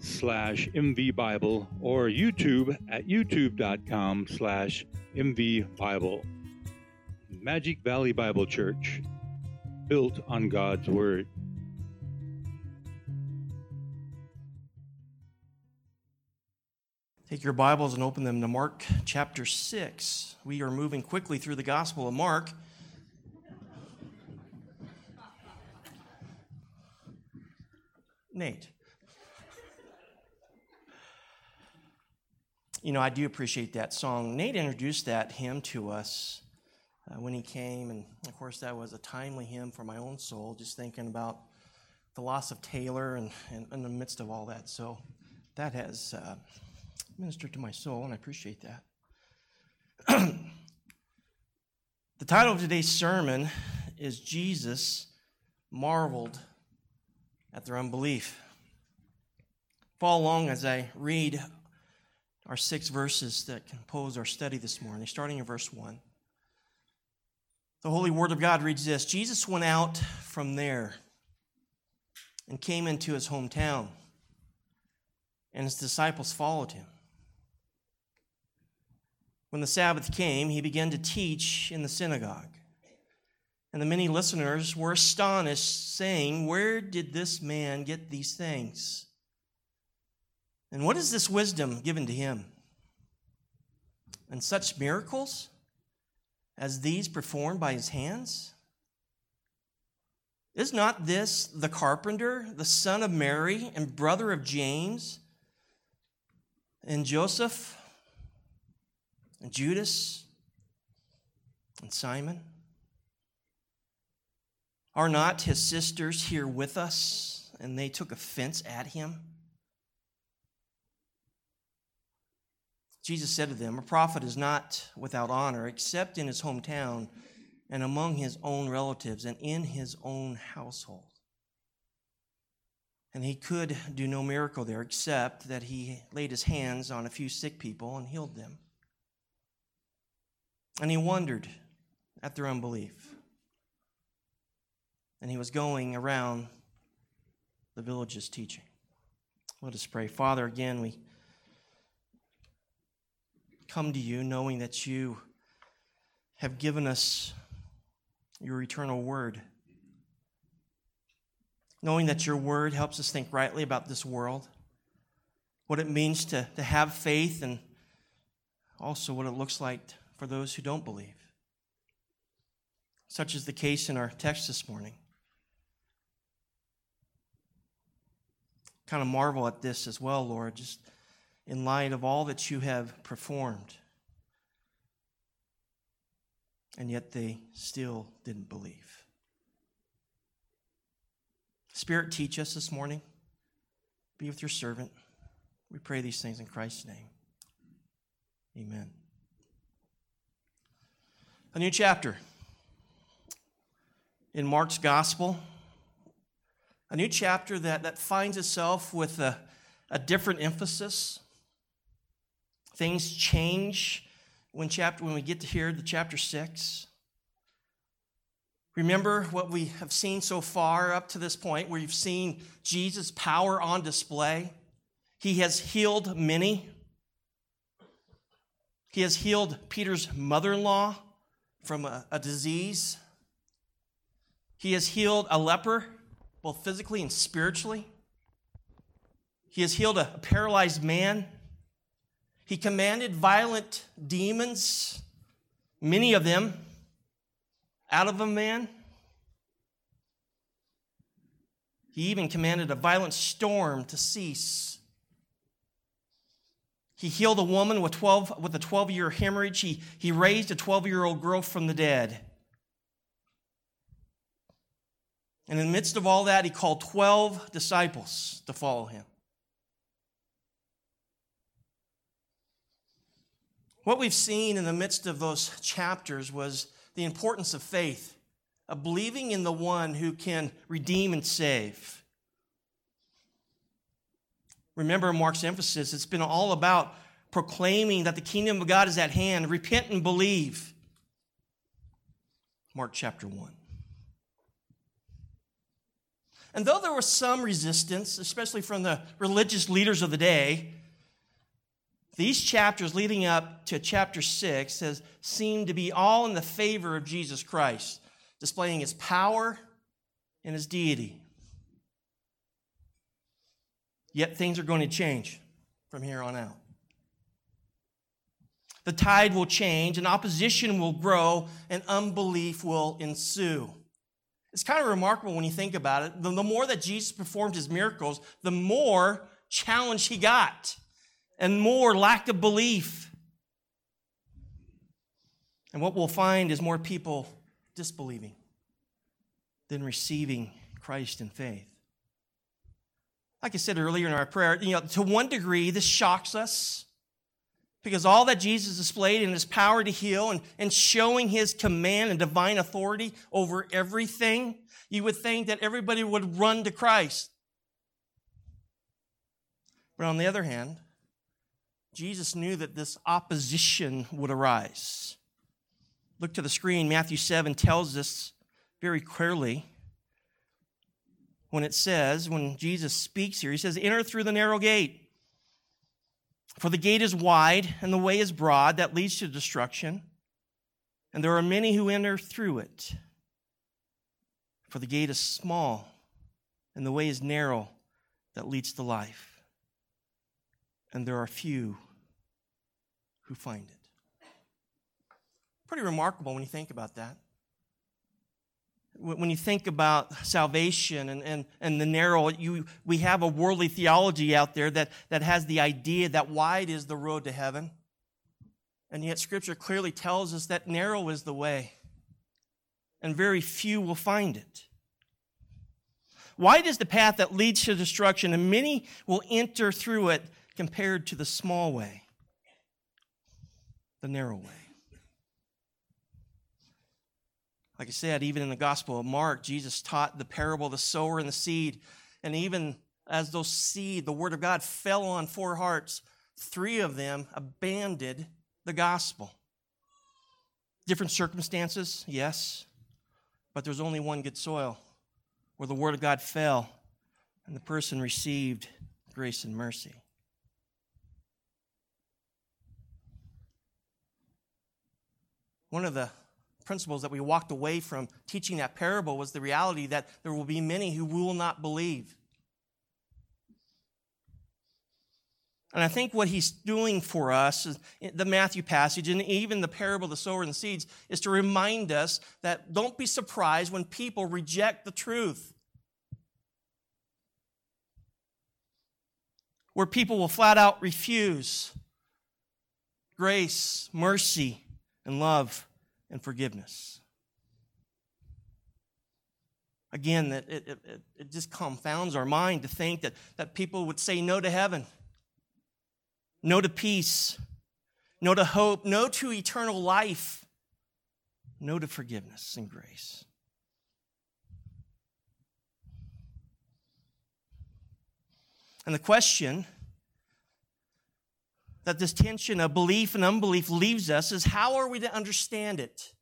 slash mvbible or YouTube at youtube.com slash mvbible. Magic Valley Bible Church, built on God's Word. Take your Bibles and open them to Mark chapter 6. We are moving quickly through the Gospel of Mark. Nate. You know, I do appreciate that song. Nate introduced that hymn to us uh, when he came, and of course, that was a timely hymn for my own soul, just thinking about the loss of Taylor and, and in the midst of all that. So that has uh, ministered to my soul, and I appreciate that. the title of today's sermon is Jesus Marveled at Their Unbelief. Follow along as I read our six verses that compose our study this morning, starting in verse 1. The Holy Word of God reads this Jesus went out from there and came into his hometown, and his disciples followed him. When the Sabbath came, he began to teach in the synagogue. And the many listeners were astonished, saying, Where did this man get these things? And what is this wisdom given to him? And such miracles as these performed by his hands? Is not this the carpenter, the son of Mary, and brother of James, and Joseph, and Judas, and Simon? Are not his sisters here with us? And they took offense at him. Jesus said to them, A prophet is not without honor except in his hometown and among his own relatives and in his own household. And he could do no miracle there except that he laid his hands on a few sick people and healed them. And he wondered at their unbelief. And he was going around the villages teaching. Let us pray. Father, again, we come to you knowing that you have given us your eternal word. Knowing that your word helps us think rightly about this world, what it means to, to have faith, and also what it looks like for those who don't believe. Such is the case in our text this morning. Kind of marvel at this as well, Lord, just in light of all that you have performed. And yet they still didn't believe. Spirit, teach us this morning. Be with your servant. We pray these things in Christ's name. Amen. A new chapter in Mark's gospel. A new chapter that, that finds itself with a, a different emphasis. Things change when chapter when we get to here the chapter 6. Remember what we have seen so far up to this point where you've seen Jesus' power on display. He has healed many. He has healed Peter's mother in law from a, a, disease. He has healed a leper, both physically and spiritually. He has healed a, a paralyzed man. He commanded violent demons, many of them, out of a man. He even commanded a violent storm to cease. He healed a woman with, 12, with a 12 year hemorrhage. He, he raised a 12 year old girl from the dead. And in the midst of all that, he called 12 disciples to follow him. What we've seen in the midst of those chapters was the importance of faith, of believing in the one who can redeem and save. Remember Mark's emphasis, it's been all about proclaiming that the kingdom of God is at hand. Repent and believe. Mark chapter 1. And though there was some resistance, especially from the religious leaders of the day, these chapters leading up to chapter 6 has seemed to be all in the favor of Jesus Christ, displaying his power and his deity. Yet things are going to change from here on out. The tide will change, and opposition will grow, and unbelief will ensue. It's kind of remarkable when you think about it. The, the more that Jesus performed his miracles, the more challenge he got, and more lack of belief. And what we'll find is more people disbelieving than receiving Christ in faith. Like I said earlier in our prayer, you know, to one degree, this shocks us because all that Jesus displayed in his power to heal and, and showing his command and divine authority over everything, you would think that everybody would run to Christ. But on the other hand, Jesus knew that this opposition would arise. Look to the screen. Matthew 7 tells us very clearly when it says, when Jesus speaks here, he says, Enter through the narrow gate. For the gate is wide and the way is broad that leads to destruction, and there are many who enter through it. For the gate is small and the way is narrow that leads to life, and there are few who find it. Pretty remarkable when you think about that when you think about salvation and, and, and the narrow, you, we have a worldly theology out there that, that has the idea that wide is the road to heaven. And yet, Scripture clearly tells us that narrow is the way, and very few will find it. Wide is the path that leads to destruction, and many will enter through it compared to the small way, the narrow way. Like I said, even in the Gospel of Mark, Jesus taught the parable of the sower and the seed. And even as those seed, the word of God fell on four hearts, three of them abandoned the gospel. Different circumstances, yes, but there's only one good soil where the word of God fell and the person received grace and mercy. One of the principles that we walked away from teaching that parable was the reality that there will be many who will not believe. And I think what he's doing for us, the Matthew passage, and even the parable of the sower and the seeds, is to remind us that don't be surprised when people reject the truth. Where people will flat out refuse grace, mercy, and love and forgiveness. Again, that it, it, it just confounds our mind to think that, that people would say no to heaven, no to peace, no to hope, no to eternal life, no to forgiveness and grace. And the question that this tension of belief and unbelief leaves us is how are we to understand it?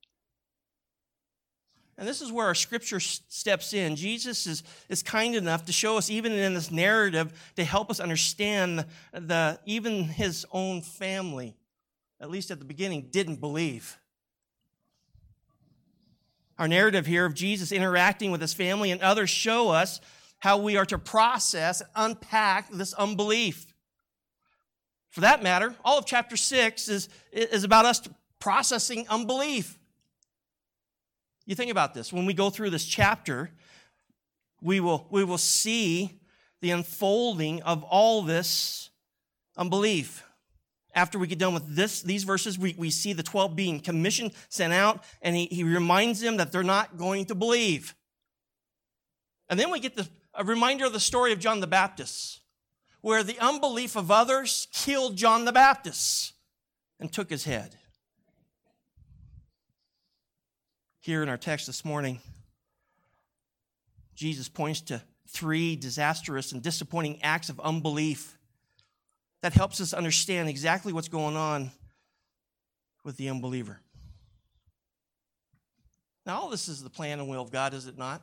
And this is where our scripture steps in. Jesus is, is kind enough to show us, even in this narrative, to help us understand the, even his own family, at least at the beginning, didn't believe. Our narrative here of Jesus interacting with his family and others show us how we are to process, unpack this unbelief. For that matter, all of chapter 6 is, is about us processing unbelief. You think about this. When we go through this chapter, we will, we will see the unfolding of all this unbelief. After we get done with this, these verses, we, we see the 12 being commissioned, sent out, and he, he reminds them that they're not going to believe. And then we get the, a reminder of the story of John the Baptist where the unbelief of others killed John the Baptist. and took his head. Here in our text this morning, Jesus points to three disastrous and disappointing acts of unbelief that helps us understand exactly what's going on with the unbeliever. Now, all this is the plan and will of God, is it not?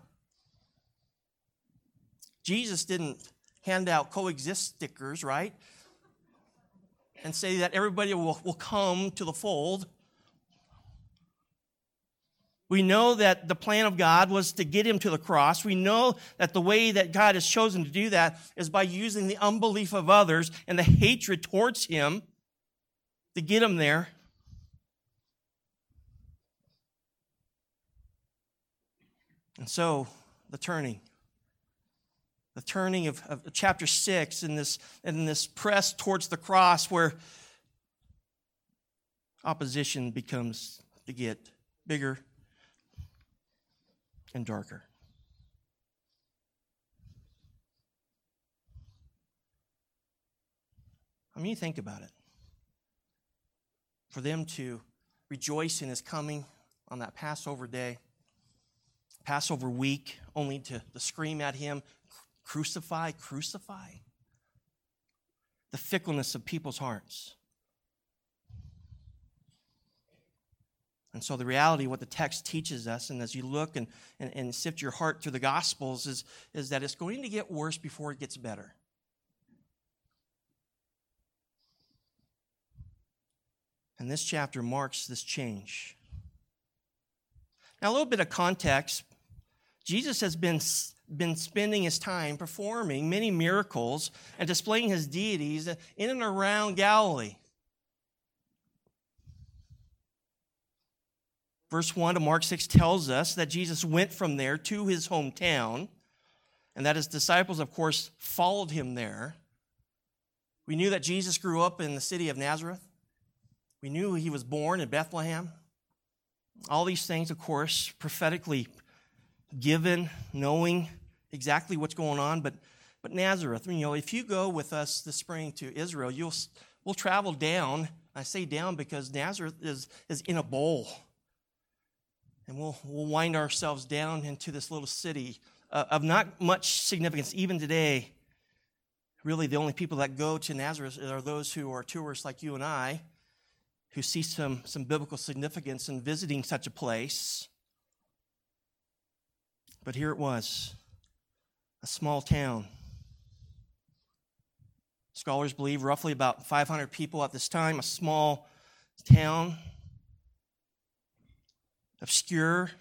Jesus didn't hand out coexist stickers, right? And say that everybody will, will come to the fold. We know that the plan of God was to get him to the cross. We know that the way that God has chosen to do that is by using the unbelief of others and the hatred towards him to get him there. And so, the turning. The turning of, of chapter 6 in this, in this press towards the cross where opposition becomes to get bigger and darker. I mean, you think about it. For them to rejoice in his coming on that Passover day, Passover week, only to, to scream at him, crucify, crucify. The fickleness of people's hearts. And so, the reality, what the text teaches us, and as you look and, and, and, sift your heart through the Gospels, is, is that it's going to get worse before it gets better. And this chapter marks this change. Now, a little bit of context Jesus has been, been spending his time performing many miracles and displaying his deities in and around Galilee. Verse 1 to Mark 6 tells us that Jesus went from there to his hometown, and that his disciples, of course, followed him there. We knew that Jesus grew up in the city of Nazareth. We knew he was born in Bethlehem. All these things, of course, prophetically given, knowing exactly what's going on. But, but Nazareth, you know, if you go with us this spring to Israel, you'll, we'll travel down. I say down because Nazareth is, is in a bowl. And we'll, we'll wind ourselves down into this little city uh, of not much significance even today. Really, the only people that go to Nazareth are those who are tourists like you and I, who see some, some biblical significance in visiting such a place. But here it was a small town. Scholars believe roughly about 500 people at this time, a small town, obscure.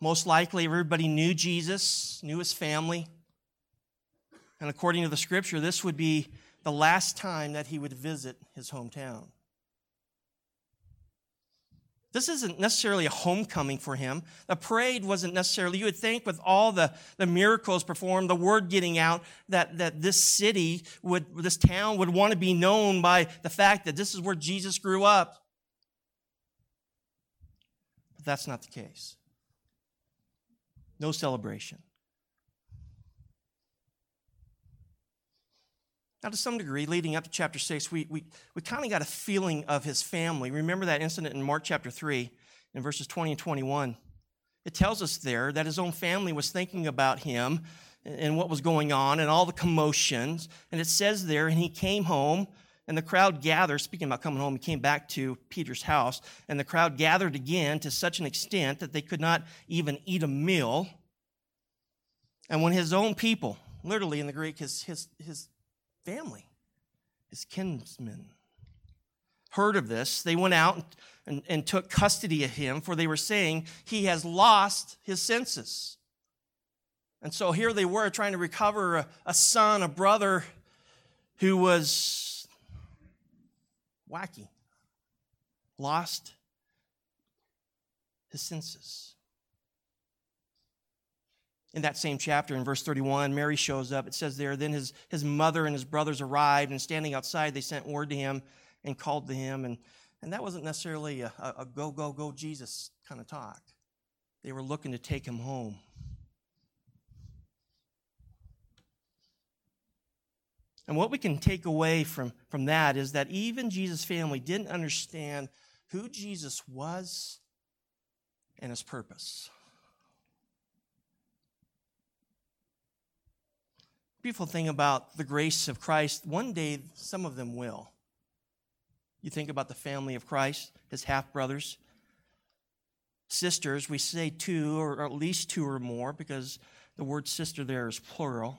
Most likely, everybody knew Jesus, knew his family. And according to the scripture, this would be the last time that he would visit his hometown. This isn't necessarily a homecoming for him. The parade wasn't necessarily, you would think, with all the, the miracles performed, the word getting out, that, that this city would, this town would want to be known by the fact that this is where Jesus grew up. But that's not the case. No celebration. Now, to some degree, leading up to chapter 6, we, we, we kind of got a feeling of his family. Remember that incident in Mark chapter 3, in verses 20 and 21. It tells us there that his own family was thinking about him and what was going on and all the commotions. And it says there, and he came home, and the crowd gathered. Speaking about coming home, he came back to Peter's house, and the crowd gathered again to such an extent that they could not even eat a meal. And when his own people, literally in the Greek, his, his, his family, his kinsmen. Heard of this, they went out and, and took custody of him, for they were saying he has lost his senses. And so here they were trying to recover a, a son, a brother who was wacky, lost his senses in that same chapter, in verse 31, Mary shows up. It says there, then his, his mother and his brothers arrived, and standing outside, they sent word to him and called to him. And, and that wasn't necessarily a, a go, go, go, Jesus kind of talk. They were looking to take him home. And what we can take away from, from that is that even Jesus' family didn't understand who Jesus was and his purpose. Beautiful thing about the grace of Christ, one day some of them will. You think about the family of Christ, his half brothers, sisters. We say two, or at least two or more, because the word sister there is plural.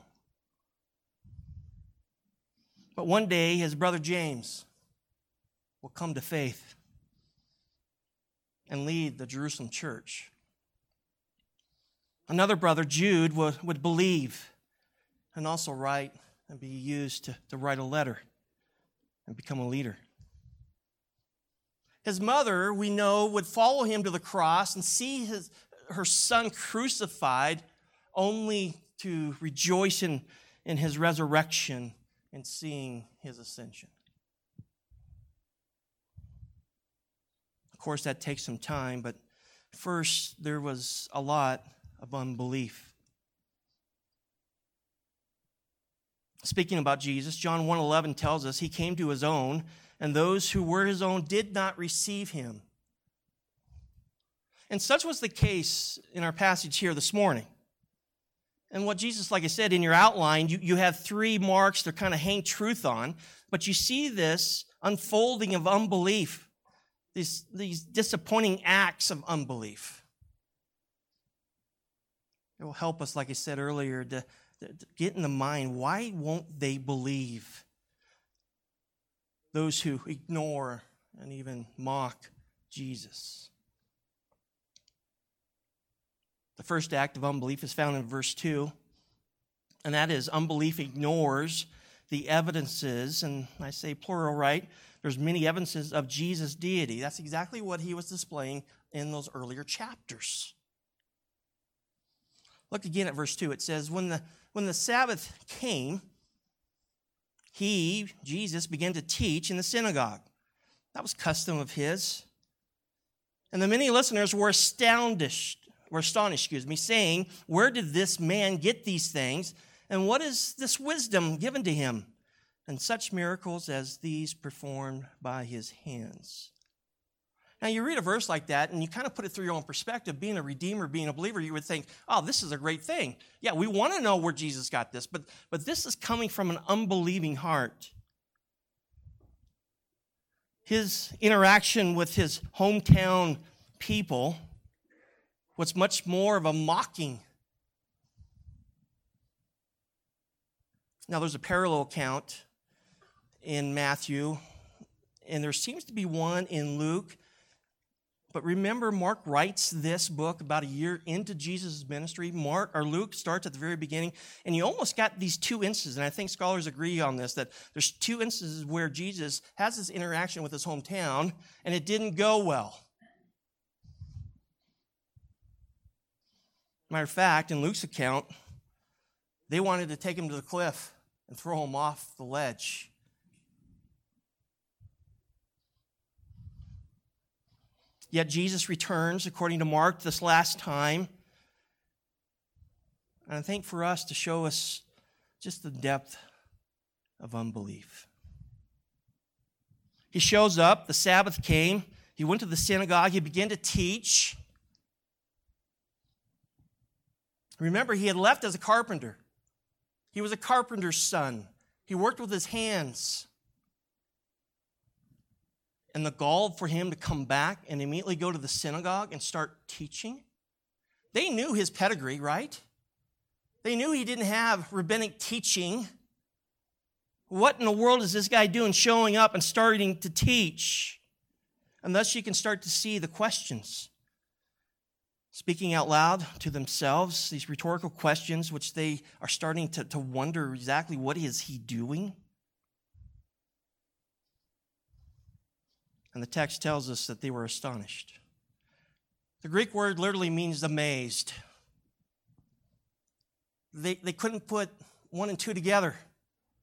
But one day, his brother James will come to faith and lead the Jerusalem church. Another brother, Jude, would, would believe and also write and be used to, to write a letter and become a leader. His mother, we know, would follow him to the cross and see his, her son crucified only to rejoice in, in his resurrection and seeing his ascension. Of course, that takes some time, but first, there was a lot of unbelief. Speaking about Jesus, John 1:11 tells us he came to his own, and those who were his own did not receive him. And such was the case in our passage here this morning. And what Jesus, like I said, in your outline, you, you have three marks to kind of hang truth on, but you see this unfolding of unbelief, these, these disappointing acts of unbelief. It will help us, like I said earlier, to, get in the mind why won't they believe? Those who ignore and even mock Jesus. The first act of unbelief is found in verse 2, and that is unbelief ignores the evidences, and I say plural, right? There's many evidences of Jesus' deity. That's exactly what he was displaying in those earlier chapters. Look again at verse 2. It says, When the, when the Sabbath came, he, Jesus, began to teach in the synagogue. That was custom of his. And the many listeners were astounded were astonished, excuse me, saying, Where did this man get these things? And what is this wisdom given to him? And such miracles as these performed by his hands. Now, you read a verse like that and you kind of put it through your own perspective. Being a redeemer, being a believer, you would think, oh, this is a great thing. Yeah, we want to know where Jesus got this, but, but this is coming from an unbelieving heart. His interaction with his hometown people was much more of a mocking. Now, there's a parallel account in Matthew, and there seems to be one in Luke. But remember, Mark writes this book about a year into Jesus' ministry. Mark or Luke starts at the very beginning, and you almost got these two instances, and I think scholars agree on this that there's two instances where Jesus has this interaction with his hometown, and it didn't go well. Matter of fact, in Luke's account, they wanted to take him to the cliff and throw him off the ledge. Yet Jesus returns, according to Mark, this last time. And I think for us to show us just the depth of unbelief. He shows up, the Sabbath came, he went to the synagogue, he began to teach. Remember, he had left as a carpenter. He was a carpenter's son. He worked with his hands. And the gall for him to come back and immediately go to the synagogue and start teaching. They knew his pedigree, right? They knew he didn't have rabbinic teaching. What in the world is this guy doing showing up and starting to teach? And thus you can start to see the questions speaking out loud to themselves these rhetorical questions, which they are starting to, to wonder exactly what is he doing? And the text tells us that they were astonished. The Greek word literally means amazed. They, they couldn't put one and two together.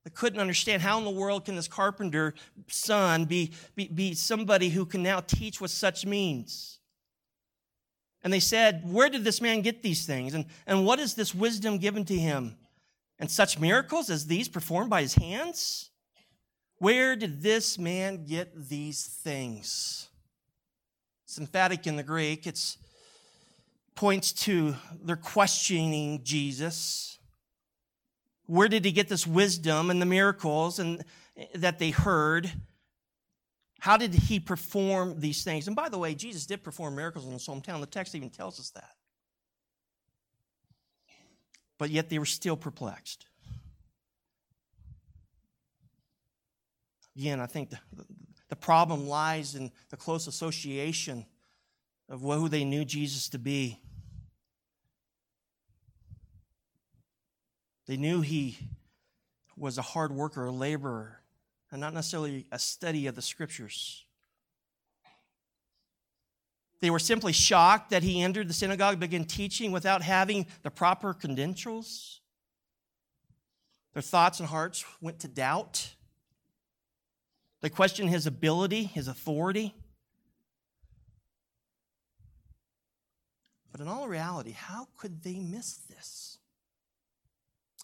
They couldn't understand how in the world can this carpenter son be, be, be somebody who can now teach what such means. And they said, Where did this man get these things? And, and what is this wisdom given to him? and such miracles as these performed by his hands? Where did this man get these things? It's emphatic in the Greek. It points to their questioning Jesus. Where did he get this wisdom and the miracles and eh, that they heard? How did he perform these things? And by the way, Jesus did perform miracles in his hometown. The text even tells us that. But yet they were still perplexed. Again, I think the, the problem lies in the close association of who they knew Jesus to be. They knew he was a hard worker, a laborer, and not necessarily a study of the scriptures. They were simply shocked that he entered the synagogue, began teaching without having the proper credentials. Their thoughts and hearts went to doubt. They question his ability, his authority. But in all reality, how could they miss this?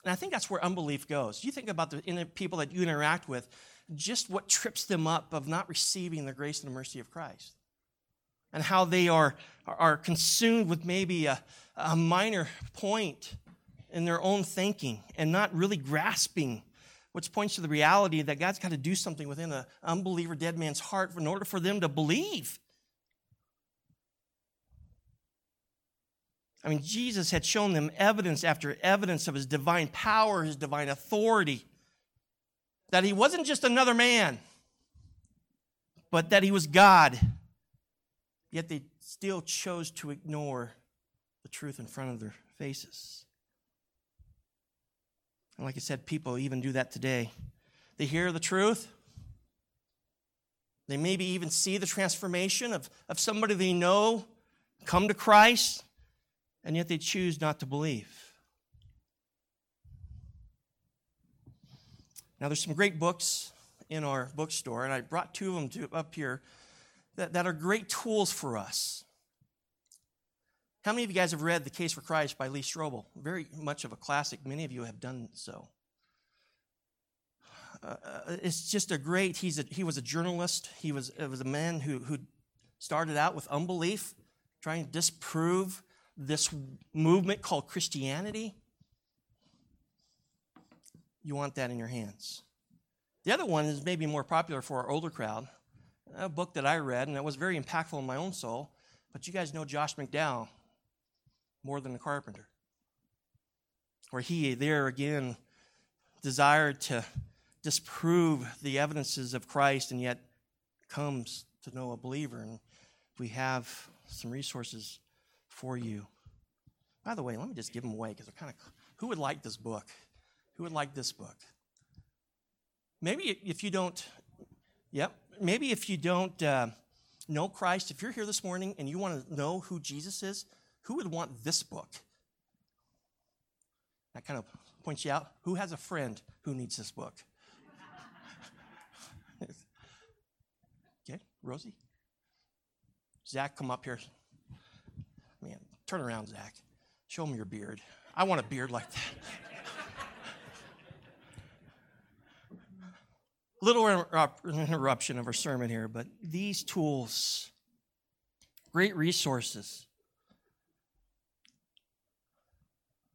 And I think that's where unbelief goes. You think about the people that you interact with, just what trips them up of not receiving the grace and the mercy of Christ. And how they are, are consumed with maybe a, a minor point in their own thinking and not really grasping which points to the reality that God's got to do something within an unbeliever, dead man's heart in order for them to believe. I mean, Jesus had shown them evidence after evidence of his divine power, his divine authority, that he wasn't just another man, but that he was God. Yet they still chose to ignore the truth in front of their faces. And like I said, people even do that today. They hear the truth. They maybe even see the transformation of, of somebody they know come to Christ, and yet they choose not to believe. Now, there's some great books in our bookstore, and I brought two of them to, up here that, that are great tools for us. How many of you guys have read The Case for Christ by Lee Strobel? Very much of a classic. Many of you have done so. Uh, it's just a great, he's a, he was a journalist. He was, it was a man who, who started out with unbelief, trying to disprove this movement called Christianity. You want that in your hands. The other one is maybe more popular for our older crowd. A book that I read, and it was very impactful in my own soul. But you guys know Josh McDowell, more than a carpenter. Where he there again desired to disprove the evidences of Christ and yet comes to know a believer. And we have some resources for you. By the way, let me just give them away because they're kind of. Who would like this book? Who would like this book? Maybe if you don't, yep, maybe if you don't uh, know Christ, if you're here this morning and you want to know who Jesus is, who would want this book? That kind of points you out. Who has a friend who needs this book? okay, Rosie? Zach, come up here. Man, turn around, Zach. Show him your beard. I want a beard like that. Little interruption of our sermon here, but these tools, great resources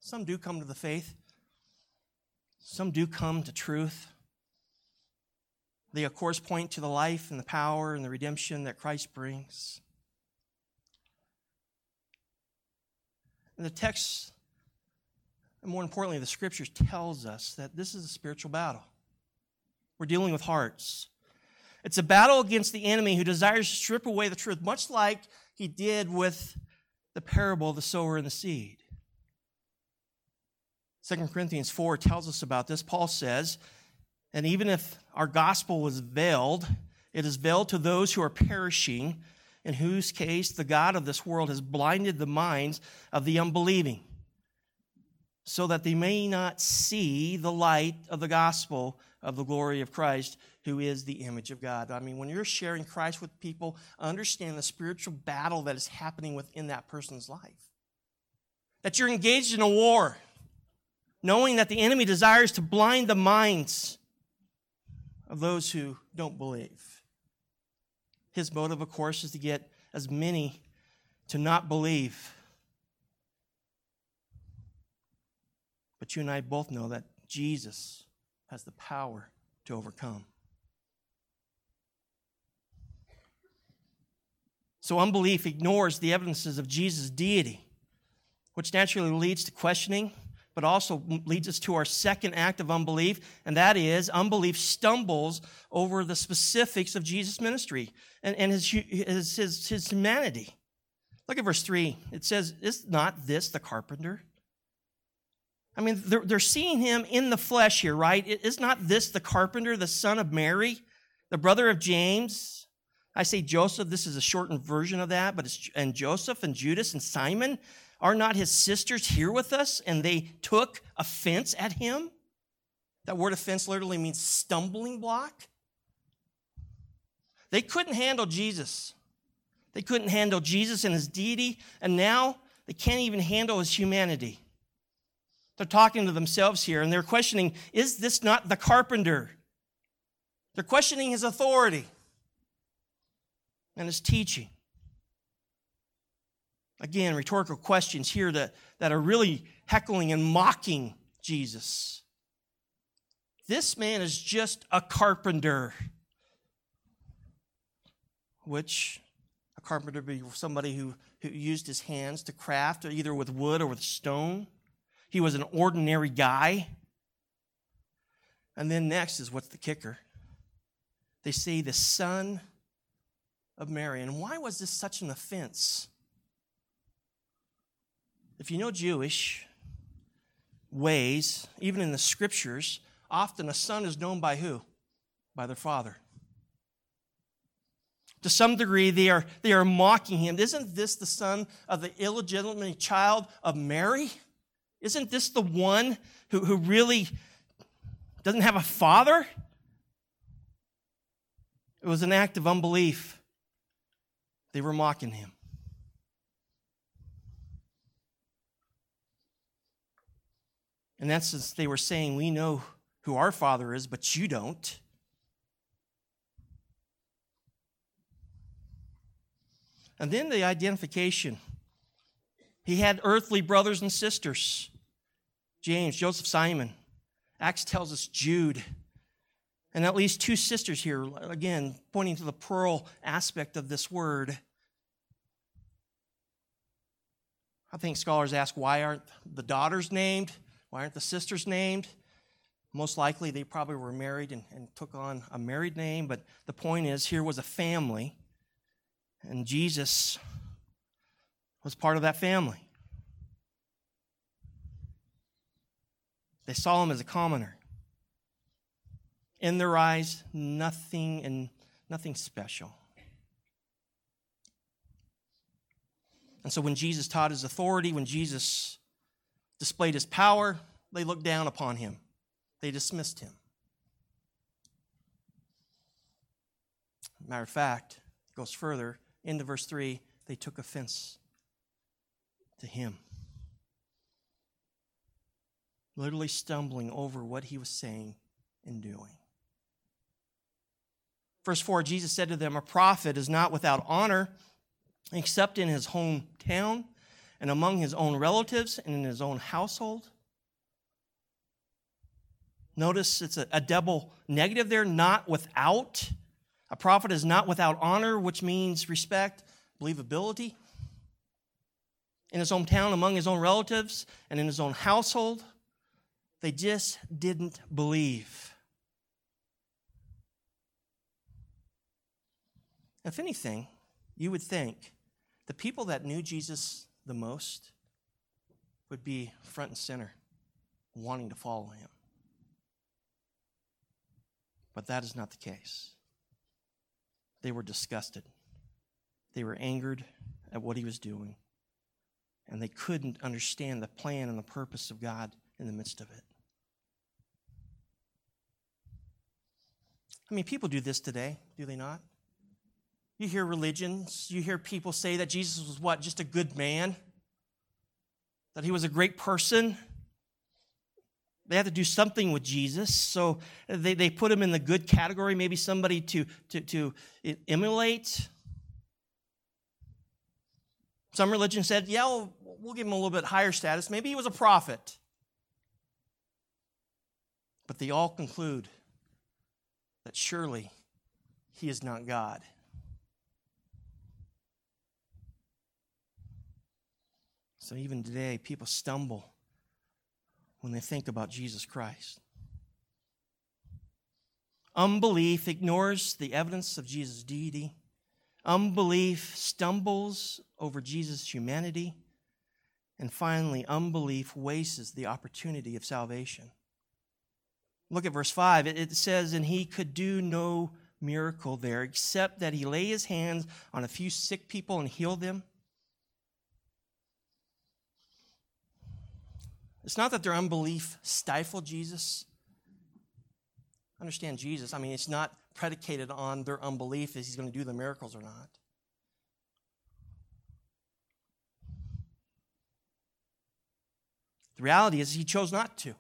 Some do come to the faith, some do come to truth. They, of course, point to the life and the power and the redemption that Christ brings. And the text, and more importantly, the scriptures tells us that this is a spiritual battle. We're dealing with hearts. It's a battle against the enemy who desires to strip away the truth, much like he did with the parable of the sower and the seed. 2 Corinthians 4 tells us about this. Paul says, And even if our gospel was veiled, it is veiled to those who are perishing, in whose case the God of this world has blinded the minds of the unbelieving, so that they may not see the light of the gospel of the glory of Christ, who is the image of God. I mean, when you're sharing Christ with people, understand the spiritual battle that is happening within that person's life. That you're engaged in a war knowing that the enemy desires to blind the minds of those who don't believe. His motive, of course, is to get as many to not believe. But you and I both know that Jesus has the power to overcome. So unbelief ignores the evidences of Jesus' deity, which naturally leads to questioning, but also leads us to our second act of unbelief, and that is unbelief stumbles over the specifics of Jesus' ministry and, and his, his, his, his humanity. Look at verse 3. It says, Is not this the carpenter? I mean, they're, they're seeing him in the flesh here, right? Is not this the carpenter, the son of Mary, the brother of James? I say Joseph, this is a shortened version of that, but it's, and Joseph and Judas and Simon are not his sisters here with us? And they took offense at him? That word offense literally means stumbling block. They couldn't handle Jesus. They couldn't handle Jesus and his deity, and now they can't even handle his humanity. They're talking to themselves here and they're questioning is this not the carpenter? They're questioning his authority and his teaching. Again, rhetorical questions here that, that are really heckling and mocking Jesus. This man is just a carpenter, which a carpenter would be somebody who, who used his hands to craft either with wood or with stone. He was an ordinary guy. And then next is what's the kicker? They say the son of Mary. And why was this such an offense? If you know Jewish ways, even in the scriptures, often a son is known by who? By their father. To some degree, they are, they are mocking him. Isn't this the son of the illegitimate child of Mary? Isn't this the one who, who really doesn't have a father? It was an act of unbelief. They were mocking him. In essence, they were saying, We know who our Father is, but you don't. And then the identification. He had earthly brothers and sisters. James, Joseph, Simon. Acts tells us Jude. And at least two sisters here, again, pointing to the plural aspect of this word. I think scholars ask why aren't the daughters named? Why aren't the sisters named? Most likely they probably were married and, and took on a married name, but the point is here was a family, and Jesus was part of that family. They saw him as a commoner. In their eyes, nothing and nothing special. And so when Jesus taught his authority, when Jesus displayed his power, they looked down upon him. They dismissed him. Matter of fact, it goes further into verse 3 they took offense to him literally stumbling over what he was saying and doing. Verse 4 Jesus said to them, A prophet is not without honor except in his hometown and among his own relatives and in his own household. Notice it's a, a double negative there, not without. A prophet is not without honor, which means respect, believability. In his hometown, among his own relatives, and in his own household. They just didn't believe. If anything, you would think the people that knew Jesus the most would be front and center, wanting to follow him. But that is not the case. They were disgusted, they were angered at what he was doing, and they couldn't understand the plan and the purpose of God in the midst of it. I mean, people do this today, do they not? You hear religions, you hear people say that Jesus was what? Just a good man? That he was a great person? They had to do something with Jesus, so they, they put him in the good category, maybe somebody to, to, to emulate. Some religion said, yeah, we'll, we'll give him a little bit higher status. Maybe he was a prophet. But they all conclude that surely he is not God. So even today, people stumble when they think about Jesus Christ. Unbelief ignores the evidence of Jesus' deity. Unbelief stumbles over Jesus' humanity. And finally, unbelief wastes the opportunity of salvation. Look at verse 5. It says, And he could do no miracle there except that he lay his hands on a few sick people and heal them. It's not that their unbelief stifled Jesus. Understand Jesus. I mean, it's not predicated on their unbelief if he's going to do the miracles or not. The reality is, he chose not to.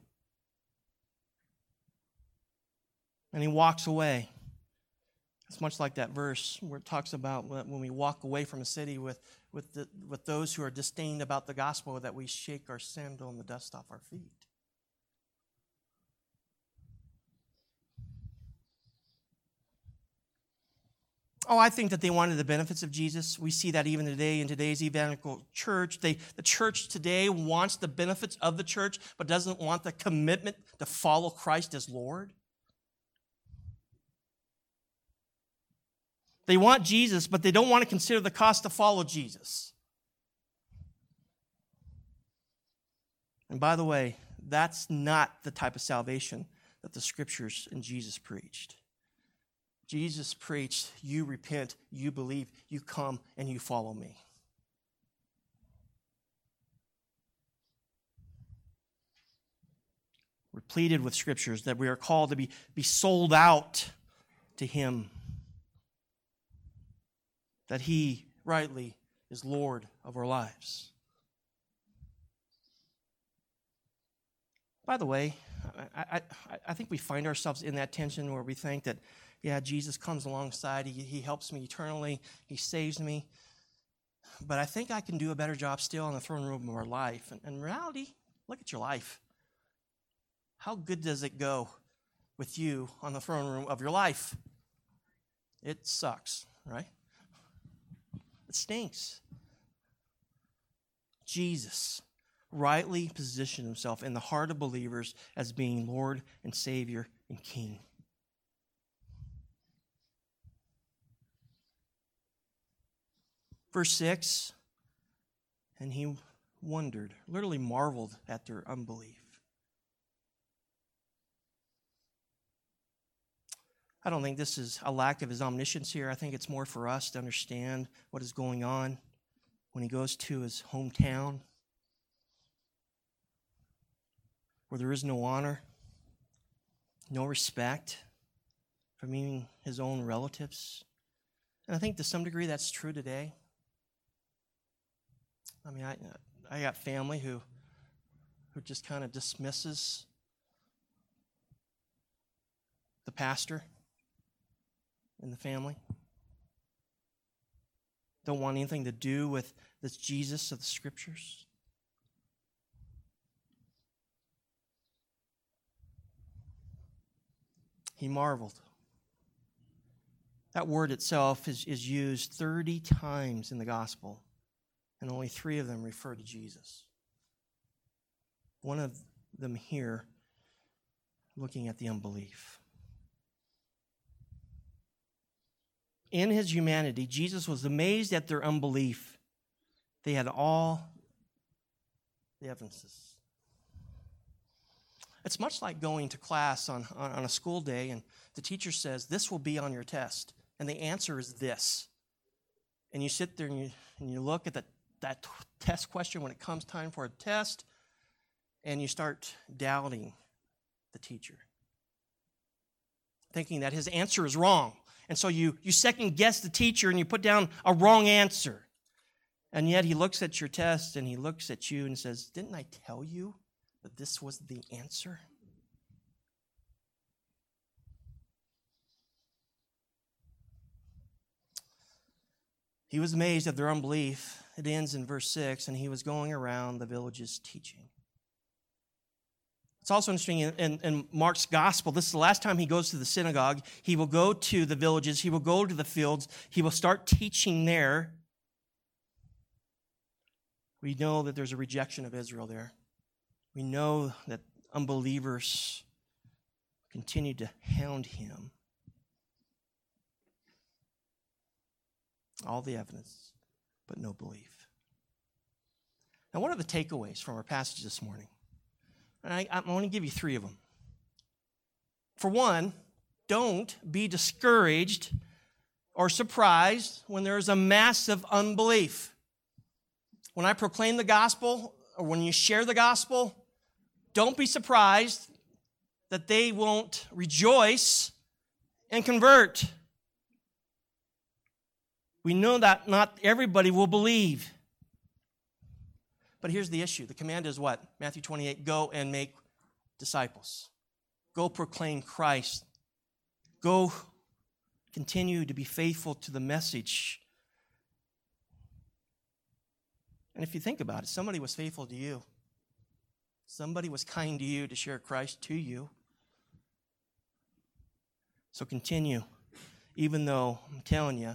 And he walks away. It's much like that verse where it talks about when we walk away from a city with, with, the, with those who are disdained about the gospel, that we shake our sandal and the dust off our feet. Oh, I think that they wanted the benefits of Jesus. We see that even today in today's evangelical church. They, the church today wants the benefits of the church, but doesn't want the commitment to follow Christ as Lord. They want Jesus, but they don't want to consider the cost to follow Jesus. And by the way, that's not the type of salvation that the scriptures and Jesus preached. Jesus preached, You repent, you believe, you come, and you follow me. We're pleaded with scriptures that we are called to be, be sold out to Him that He rightly is Lord of our lives. By the way, I, I, I, think we find ourselves in that tension where we think that, yeah, Jesus comes alongside, he, he helps me eternally, He saves me. But I think I can do a better job still in the throne room of our life. And in reality, look at your life. How good does it go with you on the throne room of your life? It sucks, right? It stinks. Jesus rightly positioned himself in the heart of believers as being Lord and Savior and King. Verse 6 And he wondered, literally marveled at their unbelief. I don't think this is a lack of his omniscience here. I think it's more for us to understand what is going on when he goes to his hometown where there is no honor, no respect from even his own relatives. And I think to some degree that's true today. I mean, I, I got family who, who just kind of dismisses the pastor in the family. Don't want anything to do with this Jesus of the scriptures. He marveled. That word itself is, is used 30 times in the gospel, and only three of them refer to Jesus. One of them here, looking at the unbelief. In his humanity, Jesus was amazed at their unbelief. They had all the evidences. It's much like going to class on, on a school day and the teacher says, This will be on your test. And the answer is this. And you sit there and you, and you look at the, that test question when it comes time for a test and you start doubting the teacher, thinking that his answer is wrong. And so you, you second guess the teacher and you put down a wrong answer. And yet he looks at your test and he looks at you and says, Didn't I tell you that this was the answer? He was amazed at their unbelief. It ends in verse 6 and he was going around the villages teaching. It's also interesting in, in, in, Mark's gospel. This is the last time he goes to the synagogue. He will go to the villages, he will go to the fields, he will start teaching there. We know that there's a rejection of Israel there. We know that unbelievers continue to hound him. All the evidence, but no belief. Now, what are the takeaways from our passage this morning? And I, I want to give you three of them. For one, don't be discouraged or surprised when there is a massive unbelief. When I proclaim the gospel, or when you share the gospel, don't be surprised that they won't rejoice and convert. We know that not everybody will believe. But here's the issue the command is what? Matthew 28 go and make disciples, go proclaim Christ, go continue to be faithful to the message. And if you think about it, somebody was faithful to you. Somebody was kind to you to share Christ to you. So continue, even though I'm telling you,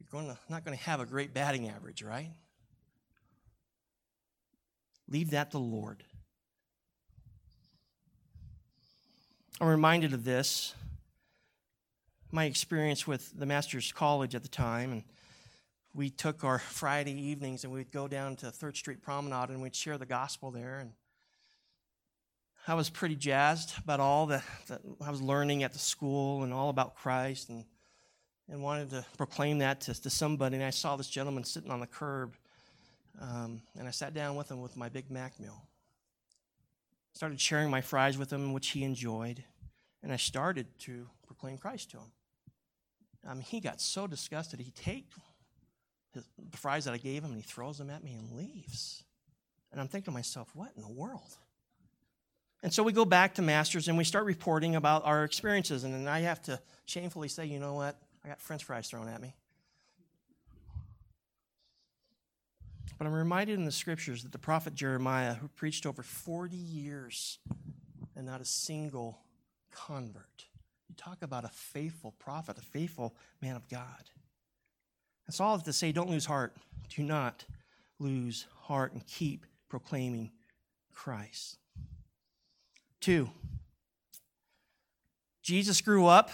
you're going to, not going to have a great batting average, right? Leave that to the Lord. I'm reminded of this, my experience with the Master's College at the time. And we took our Friday evenings and we'd go down to Third Street Promenade and we'd share the gospel there. And I was pretty jazzed about all that, that I was learning at the school and all about Christ and, and wanted to proclaim that to, to somebody. And I saw this gentleman sitting on the curb um, and I sat down with him with my Big Mac meal. Started sharing my fries with him, which he enjoyed. And I started to proclaim Christ to him. Mean, he got so disgusted, he takes the fries that I gave him and he throws them at me and leaves. And I'm thinking to myself, what in the world? And so we go back to Masters and we start reporting about our experiences. And then I have to shamefully say, you know what? I got french fries thrown at me. But I'm reminded in the scriptures that the prophet Jeremiah, who preached over 40 years and not a single convert, you talk about a faithful prophet, a faithful man of God. That's all to say. Don't lose heart. Do not lose heart and keep proclaiming Christ. Two, Jesus grew up,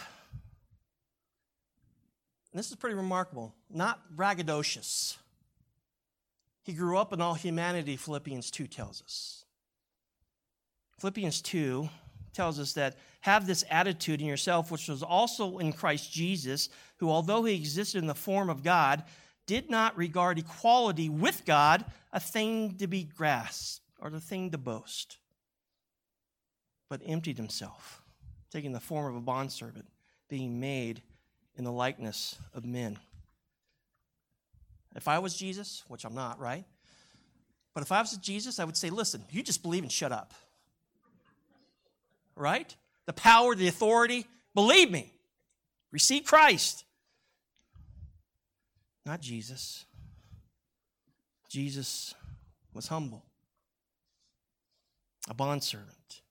this is pretty remarkable, not braggadocious. He grew up in all humanity, Philippians 2 tells us. Philippians 2 tells us that have this attitude in yourself, which was also in Christ Jesus, who, although he existed in the form of God, did not regard equality with God a thing to be grasped or the thing to boast, but emptied himself, taking the form of a bondservant, being made in the likeness of men. If I was Jesus, which I'm not, right? But if I was Jesus, I would say, listen, you just believe and shut up. Right? The power, the authority, believe me. Receive Christ. Not Jesus. Jesus was humble, a bondservant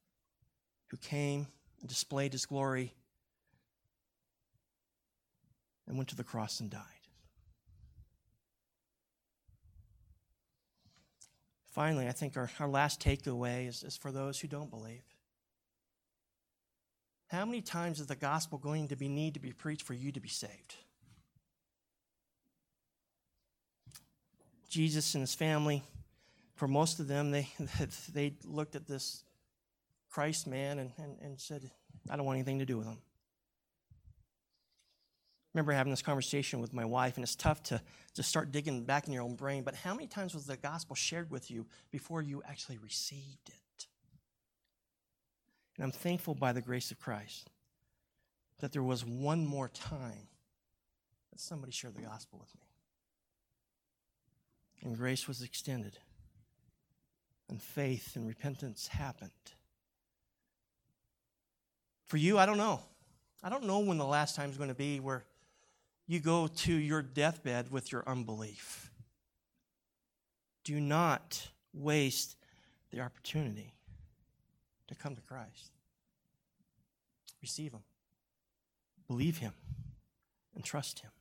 who came and displayed his glory and went to the cross and died. Finally, I think our, our last takeaway is, is for those who don't believe. How many times is the gospel going to be need to be preached for you to be saved? Jesus and his family, for most of them, they, they looked at this Christ man and, and, and said, I don't want anything to do with him remember having this conversation with my wife, and it's tough to, to start digging back in your own brain, but how many times was the gospel shared with you before you actually received it? And I'm thankful by the grace of Christ that there was one more time that somebody shared the gospel with me. And grace was extended, and faith and repentance happened. For you, I don't know. I don't know when the last time is going to be where you go to your deathbed with your unbelief. Do not waste the opportunity to come to Christ. Receive Him, believe Him, and trust Him.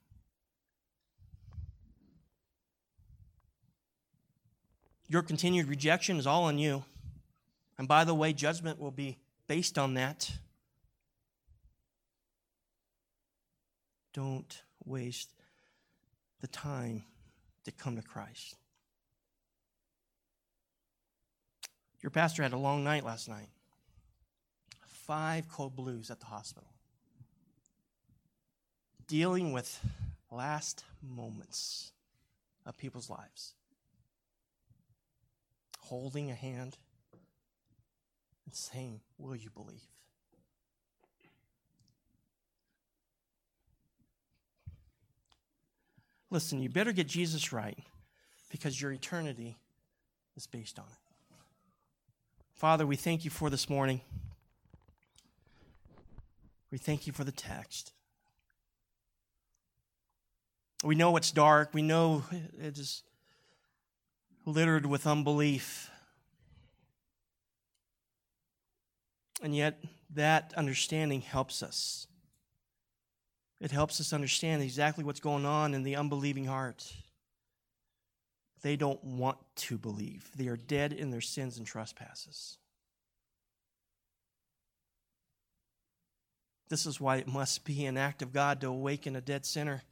Your continued rejection is all on you. And by the way, judgment will be based on that. Don't waste the time to come to Christ. Your pastor had a long night last night. Five code blues at the hospital. Dealing with last moments of people's lives. Holding a hand and saying, Will you believe? Listen, you better get Jesus right because your eternity is based on it. Father, we thank you for this morning. We thank you for the text. We know it's dark. We know it is littered with unbelief. And yet, that understanding helps us. It helps us understand exactly what's going on in the unbelieving heart. They don't want to believe, they are dead in their sins and trespasses. This is why it must be an act of God to awaken a dead sinner.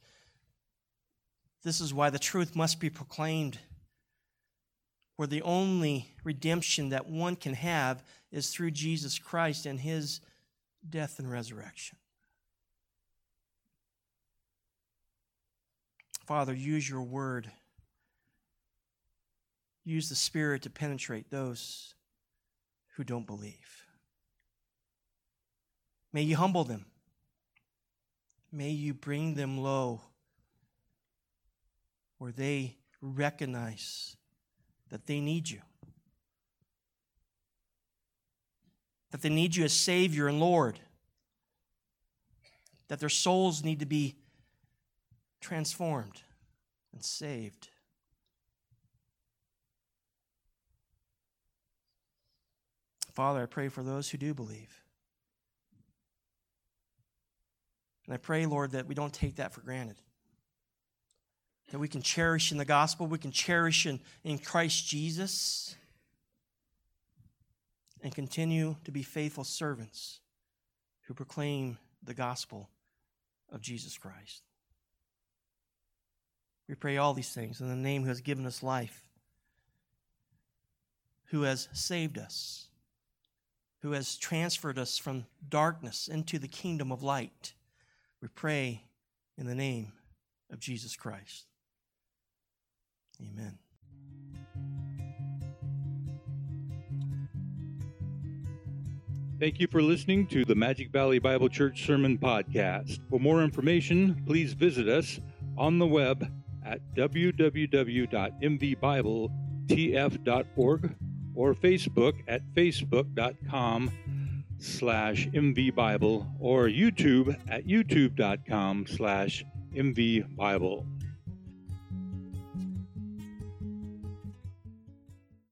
This is why the truth must be proclaimed. Where the only redemption that one can have is through Jesus Christ and his death and resurrection. Father, use your word. Use the Spirit to penetrate those who don't believe. May you humble them. May you bring them low where they recognize that they need you, that they need you as Savior and Lord, that their souls need to be transformed and saved. Father, I pray for those who do believe. And I pray, Lord, that we don't take that for granted. That we can cherish in the gospel, we can cherish in, in Christ Jesus, and continue to be faithful servants who proclaim the gospel of Jesus Christ. We pray all these things in the name who has given us life, who has saved us, who has transferred us from darkness into the kingdom of light. We pray in the name of Jesus Christ. Amen. Thank you for listening to the Magic Valley Bible Church Sermon Podcast. For more information, please visit us on the web at www.mvbibletf.org or Facebook at facebook.com slash mvbible or YouTube at youtube.com slash mvbible.